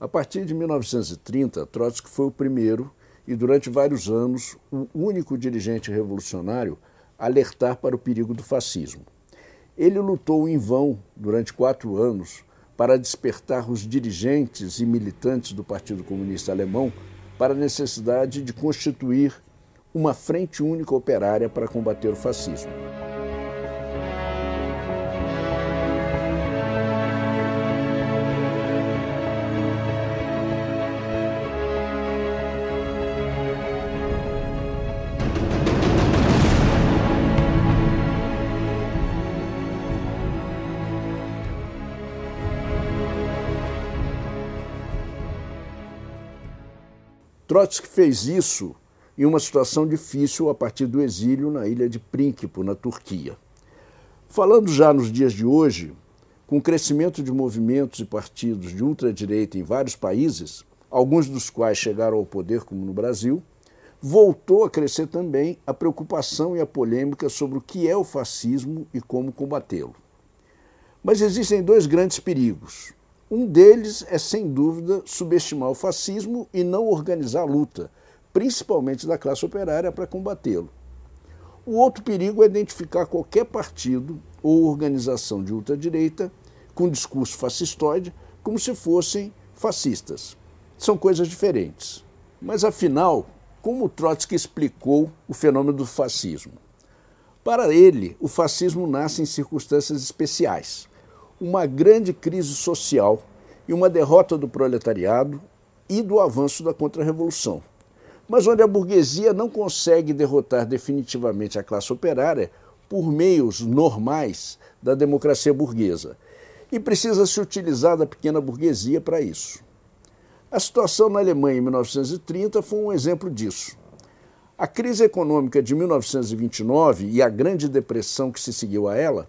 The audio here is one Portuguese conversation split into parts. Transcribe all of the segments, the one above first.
A partir de 1930, Trotsky foi o primeiro e, durante vários anos, o único dirigente revolucionário a alertar para o perigo do fascismo. Ele lutou em vão durante quatro anos para despertar os dirigentes e militantes do Partido Comunista Alemão para a necessidade de constituir uma frente única operária para combater o fascismo. Trotsky fez isso em uma situação difícil a partir do exílio na ilha de Príncipe, na Turquia. Falando já nos dias de hoje, com o crescimento de movimentos e partidos de ultradireita em vários países, alguns dos quais chegaram ao poder, como no Brasil, voltou a crescer também a preocupação e a polêmica sobre o que é o fascismo e como combatê-lo. Mas existem dois grandes perigos. Um deles é, sem dúvida, subestimar o fascismo e não organizar a luta, principalmente da classe operária, para combatê-lo. O outro perigo é identificar qualquer partido ou organização de ultradireita com discurso fascistoide como se fossem fascistas. São coisas diferentes. Mas, afinal, como Trotsky explicou o fenômeno do fascismo? Para ele, o fascismo nasce em circunstâncias especiais uma grande crise social e uma derrota do proletariado e do avanço da contra-revolução. Mas onde a burguesia não consegue derrotar definitivamente a classe operária por meios normais da democracia burguesa. E precisa se utilizar da pequena burguesia para isso. A situação na Alemanha em 1930 foi um exemplo disso. A crise econômica de 1929 e a Grande Depressão que se seguiu a ela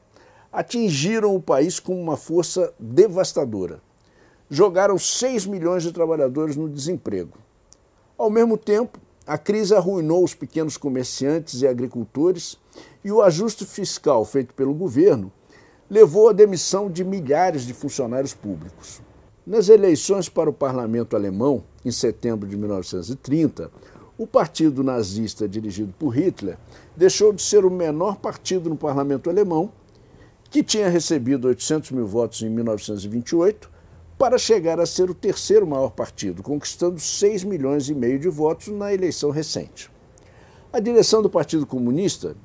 atingiram o país com uma força devastadora. Jogaram 6 milhões de trabalhadores no desemprego. Ao mesmo tempo, a crise arruinou os pequenos comerciantes e agricultores e o ajuste fiscal feito pelo governo levou à demissão de milhares de funcionários públicos. Nas eleições para o parlamento alemão, em setembro de 1930, o partido nazista dirigido por Hitler deixou de ser o menor partido no parlamento alemão que tinha recebido 800 mil votos em 1928, para chegar a ser o terceiro maior partido, conquistando 6 milhões e meio de votos na eleição recente. A direção do Partido Comunista,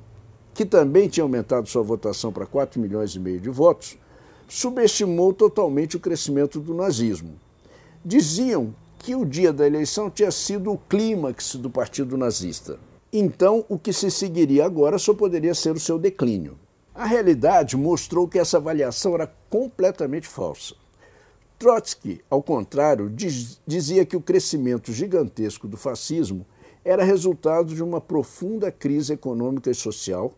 que também tinha aumentado sua votação para 4 milhões e meio de votos, subestimou totalmente o crescimento do nazismo. Diziam que o dia da eleição tinha sido o clímax do partido nazista. Então, o que se seguiria agora só poderia ser o seu declínio. A realidade mostrou que essa avaliação era completamente falsa. Trotsky, ao contrário, diz, dizia que o crescimento gigantesco do fascismo era resultado de uma profunda crise econômica e social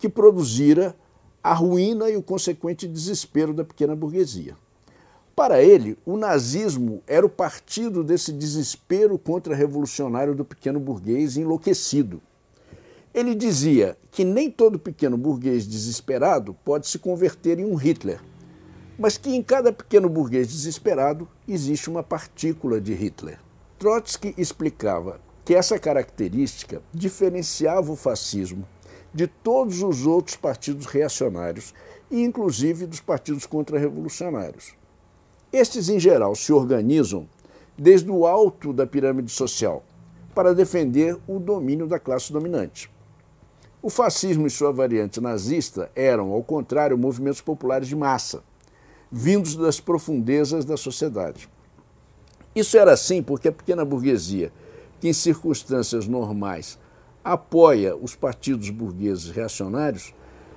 que produzira a ruína e o consequente desespero da pequena burguesia. Para ele, o nazismo era o partido desse desespero contra-revolucionário do pequeno burguês enlouquecido. Ele dizia que nem todo pequeno burguês desesperado pode se converter em um Hitler, mas que em cada pequeno burguês desesperado existe uma partícula de Hitler. Trotsky explicava que essa característica diferenciava o fascismo de todos os outros partidos reacionários e inclusive dos partidos contra-revolucionários. Estes, em geral, se organizam desde o alto da pirâmide social para defender o domínio da classe dominante. O fascismo e sua variante nazista eram, ao contrário, movimentos populares de massa, vindos das profundezas da sociedade. Isso era assim porque a pequena burguesia, que em circunstâncias normais apoia os partidos burgueses reacionários,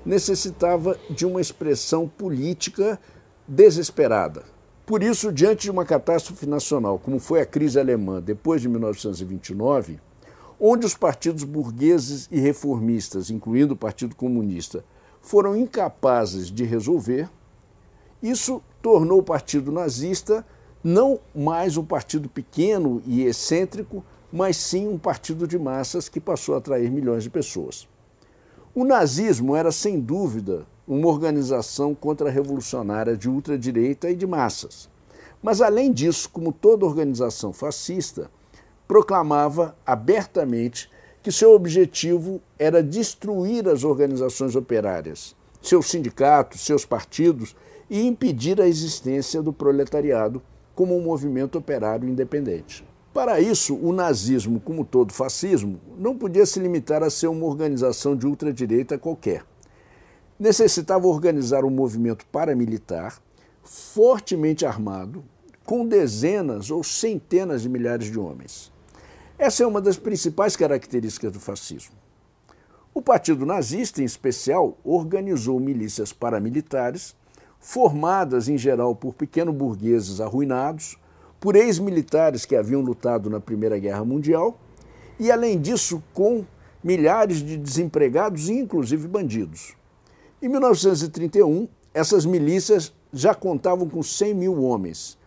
necessitava de uma expressão política desesperada. Por isso, diante de uma catástrofe nacional, como foi a crise alemã depois de 1929, onde os partidos burgueses e reformistas, incluindo o Partido Comunista, foram incapazes de resolver, isso tornou o Partido Nazista não mais um partido pequeno e excêntrico, mas sim um partido de massas que passou a atrair milhões de pessoas. O nazismo era, sem dúvida, uma organização contra-revolucionária de ultradireita e de massas, Mas, além disso, como toda organização fascista, proclamava abertamente que seu objetivo era destruir as organizações operárias, seus sindicatos, seus partidos e impedir a existência do proletariado como um movimento operário independente. Para isso, o nazismo, como todo fascismo, não podia se limitar a ser uma organização de ultradireita qualquer. Necessitava organizar um movimento paramilitar, fortemente armado, com dezenas ou centenas de milhares de homens. Essa é uma das principais características do fascismo. O Partido Nazista, em especial, organizou milícias paramilitares, formadas em geral por pequenos burgueses arruinados, por ex-militares que haviam lutado na Primeira Guerra Mundial e, além disso, com milhares de desempregados e, inclusive, bandidos. Em 1931, essas milícias já contavam com 100 mil homens.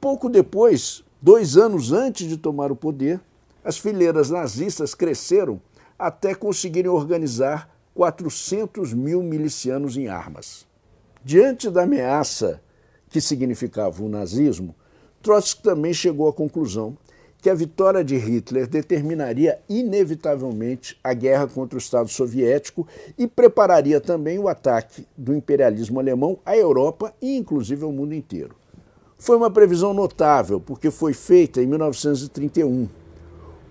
Pouco depois, dois anos antes de tomar o poder, as fileiras nazistas cresceram até conseguirem organizar 400 mil milicianos em armas. Diante da ameaça que significava o nazismo, Trotsky também chegou à conclusão que a vitória de Hitler determinaria inevitavelmente a guerra contra o Estado soviético e prepararia também o ataque do imperialismo alemão à Europa e inclusive ao mundo inteiro. Foi uma previsão notável, porque foi feita em 1931,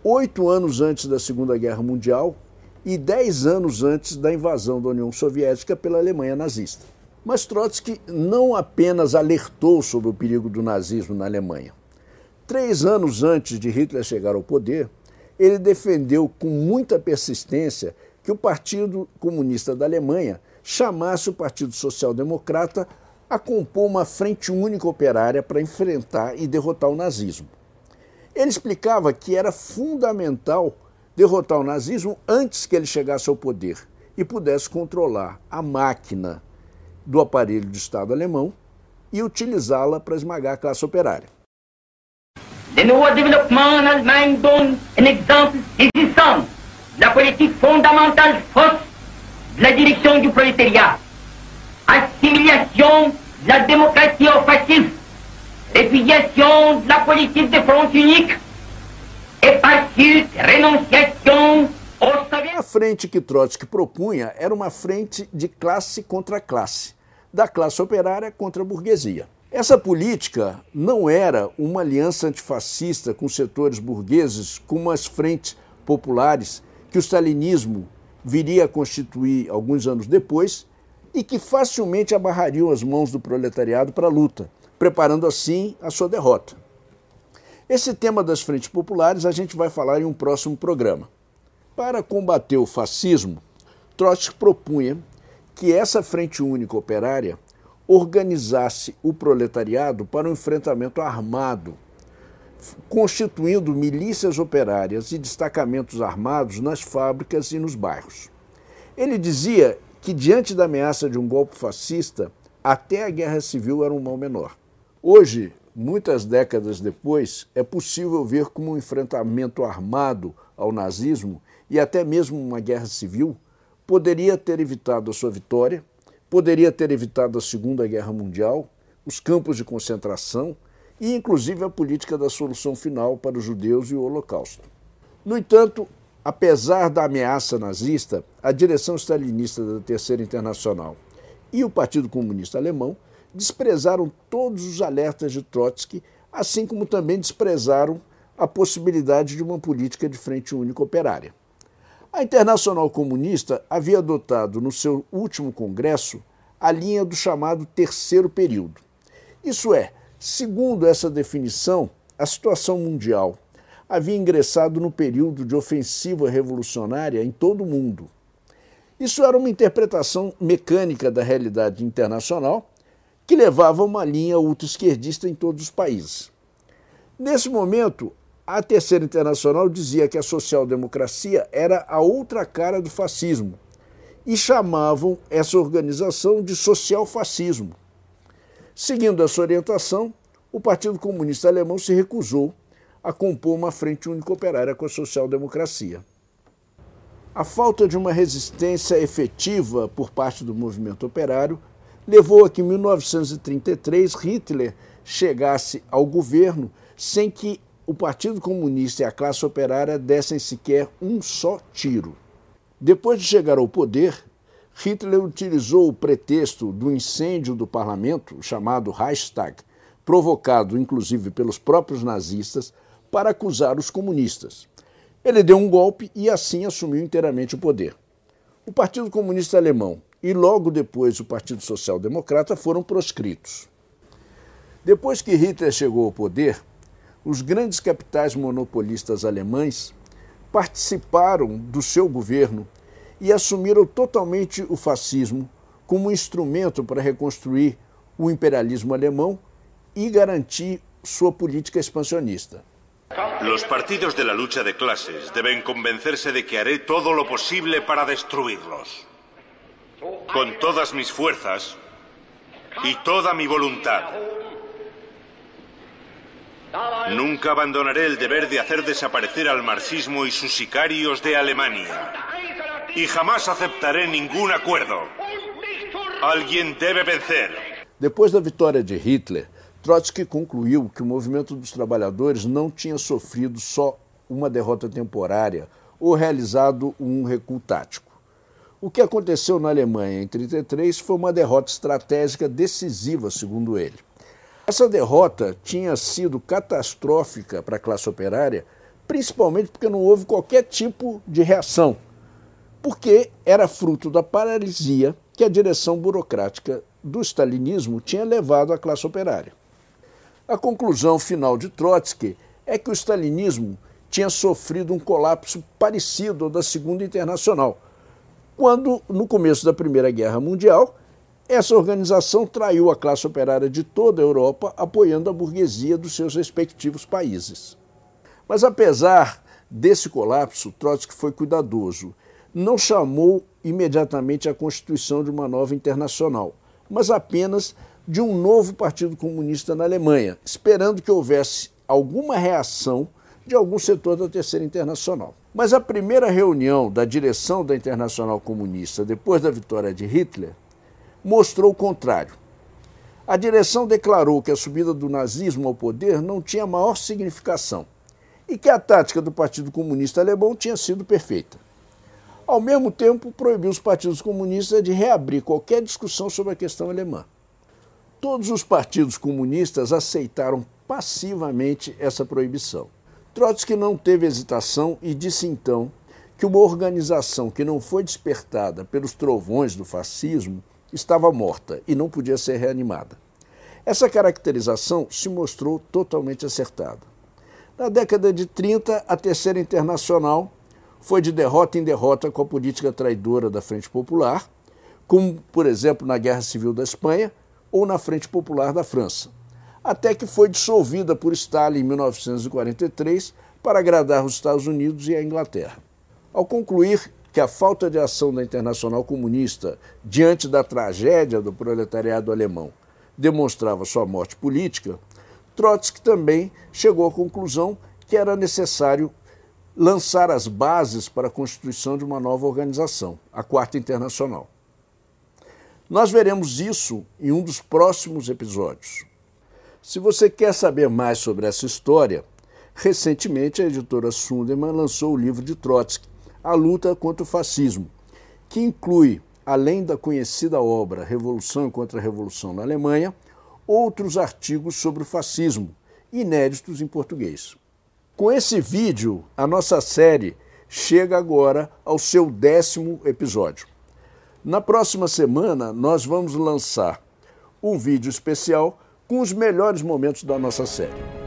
oito anos antes da Segunda Guerra Mundial e dez anos antes da invasão da União Soviética pela Alemanha nazista. Mas Trotsky não apenas alertou sobre o perigo do nazismo na Alemanha. Três anos antes de Hitler chegar ao poder, ele defendeu com muita persistência que o Partido Comunista da Alemanha chamasse o Partido Social Democrata a compor uma frente única operária para enfrentar e derrotar o nazismo. Ele explicava que era fundamental derrotar o nazismo antes que ele chegasse ao poder e pudesse controlar a máquina do aparelho de Estado alemão e utilizá-la para esmagar a classe operária. Le nouveau développement en Allemagne donne un exemple saisissant de la politique fondamentale fausse de la direction du prolétariat. Assimilation de la démocratie au fascisme, répudiation de la politique de front unique et par suite renonciation a frente que Trotsky propunha era uma frente de classe contra classe, da classe operária contra a burguesia. Essa política não era uma aliança antifascista com setores burgueses como as frentes populares que o stalinismo viria a constituir alguns anos depois e que facilmente abarrariam as mãos do proletariado para a luta, preparando assim a sua derrota. Esse tema das frentes populares a gente vai falar em um próximo programa. Para combater o fascismo, Trotsky propunha que essa frente única operária organizasse o proletariado para um enfrentamento armado, constituindo milícias operárias e destacamentos armados nas fábricas e nos bairros. Ele dizia que, diante da ameaça de um golpe fascista, até a guerra civil era um mal menor. Hoje, muitas décadas depois, é possível ver como um enfrentamento armado ao nazismo e até mesmo uma guerra civil poderia ter evitado a sua vitória, poderia ter evitado a Segunda Guerra Mundial, os campos de concentração e, inclusive, a política da solução final para os judeus e o Holocausto. No entanto, apesar da ameaça nazista, a direção stalinista da Terceira Internacional e o Partido Comunista Alemão desprezaram todos os alertas de Trotsky, assim como também desprezaram a possibilidade de uma política de frente única operária. A Internacional Comunista havia adotado no seu último congresso a linha do chamado terceiro período. Isso é, segundo essa definição, a situação mundial havia ingressado no período de ofensiva revolucionária em todo o mundo. Isso era uma interpretação mecânica da realidade internacional que levava uma linha ultra-esquerdista em todos os países. Nesse momento, a Terceira Internacional dizia que a social-democracia era a outra cara do fascismo e chamavam essa organização de social-fascismo. Seguindo essa orientação, o Partido Comunista Alemão se recusou a compor uma frente única operária com a social-democracia. A falta de uma resistência efetiva por parte do movimento operário levou a que, em 1933, Hitler chegasse ao governo sem que o Partido Comunista e a classe operária dessem sequer um só tiro. Depois de chegar ao poder, Hitler utilizou o pretexto do incêndio do parlamento, chamado Reichstag, provocado inclusive pelos próprios nazistas, para acusar os comunistas. Ele deu um golpe e assim assumiu inteiramente o poder. O Partido Comunista Alemão e logo depois o Partido Social Democrata foram proscritos. Depois que Hitler chegou ao poder, os grandes capitais monopolistas alemães participaram do seu governo e assumiram totalmente o fascismo como instrumento para reconstruir o imperialismo alemão e garantir sua política expansionista. Los partidos de la lucha de deben convencerse de que haré todo lo posible para destruirlos. Con todas mis fuerzas y toda mi voluntad. Nunca abandonaré el deber de hacer desaparecer al marxismo y sus sicarios de Alemania. Y jamás aceptaré ningún acuerdo. Alguien debe vencer. Después da vitória de Hitler, Trotsky concluiu que o movimento dos trabalhadores não tinha sofrido só uma derrota temporária ou realizado um recuo tático. O que aconteceu na Alemanha em 1933 foi uma derrota estratégica decisiva, segundo ele. Essa derrota tinha sido catastrófica para a classe operária, principalmente porque não houve qualquer tipo de reação, porque era fruto da paralisia que a direção burocrática do stalinismo tinha levado à classe operária. A conclusão final de Trotsky é que o stalinismo tinha sofrido um colapso parecido ao da Segunda Internacional, quando, no começo da Primeira Guerra Mundial, essa organização traiu a classe operária de toda a Europa, apoiando a burguesia dos seus respectivos países. Mas apesar desse colapso, Trotsky foi cuidadoso. Não chamou imediatamente a constituição de uma nova internacional, mas apenas de um novo Partido Comunista na Alemanha, esperando que houvesse alguma reação de algum setor da Terceira Internacional. Mas a primeira reunião da direção da Internacional Comunista depois da vitória de Hitler mostrou o contrário. A direção declarou que a subida do nazismo ao poder não tinha maior significação e que a tática do Partido Comunista Alemão tinha sido perfeita. Ao mesmo tempo, proibiu os partidos comunistas de reabrir qualquer discussão sobre a questão alemã. Todos os partidos comunistas aceitaram passivamente essa proibição. Trotsky não teve hesitação e disse então que uma organização que não foi despertada pelos trovões do fascismo estava morta e não podia ser reanimada. Essa caracterização se mostrou totalmente acertada. Na década de 30, a Terceira Internacional foi de derrota em derrota com a política traidora da Frente Popular, como, por exemplo, na Guerra Civil da Espanha ou na Frente Popular da França, até que foi dissolvida por Stalin em 1943 para agradar os Estados Unidos e a Inglaterra. Ao concluir que a falta de ação da Internacional Comunista diante da tragédia do proletariado alemão demonstrava sua morte política, Trotsky também chegou à conclusão que era necessário lançar as bases para a constituição de uma nova organização, a Quarta Internacional. Nós veremos isso em um dos próximos episódios. Se você quer saber mais sobre essa história, recentemente a editora Sunderman lançou o livro de Trotsky, a luta contra o fascismo, que inclui, além da conhecida obra Revolução contra a Revolução na Alemanha, outros artigos sobre o fascismo, inéditos em português. Com esse vídeo, a nossa série chega agora ao seu décimo episódio. Na próxima semana, nós vamos lançar um vídeo especial com os melhores momentos da nossa série.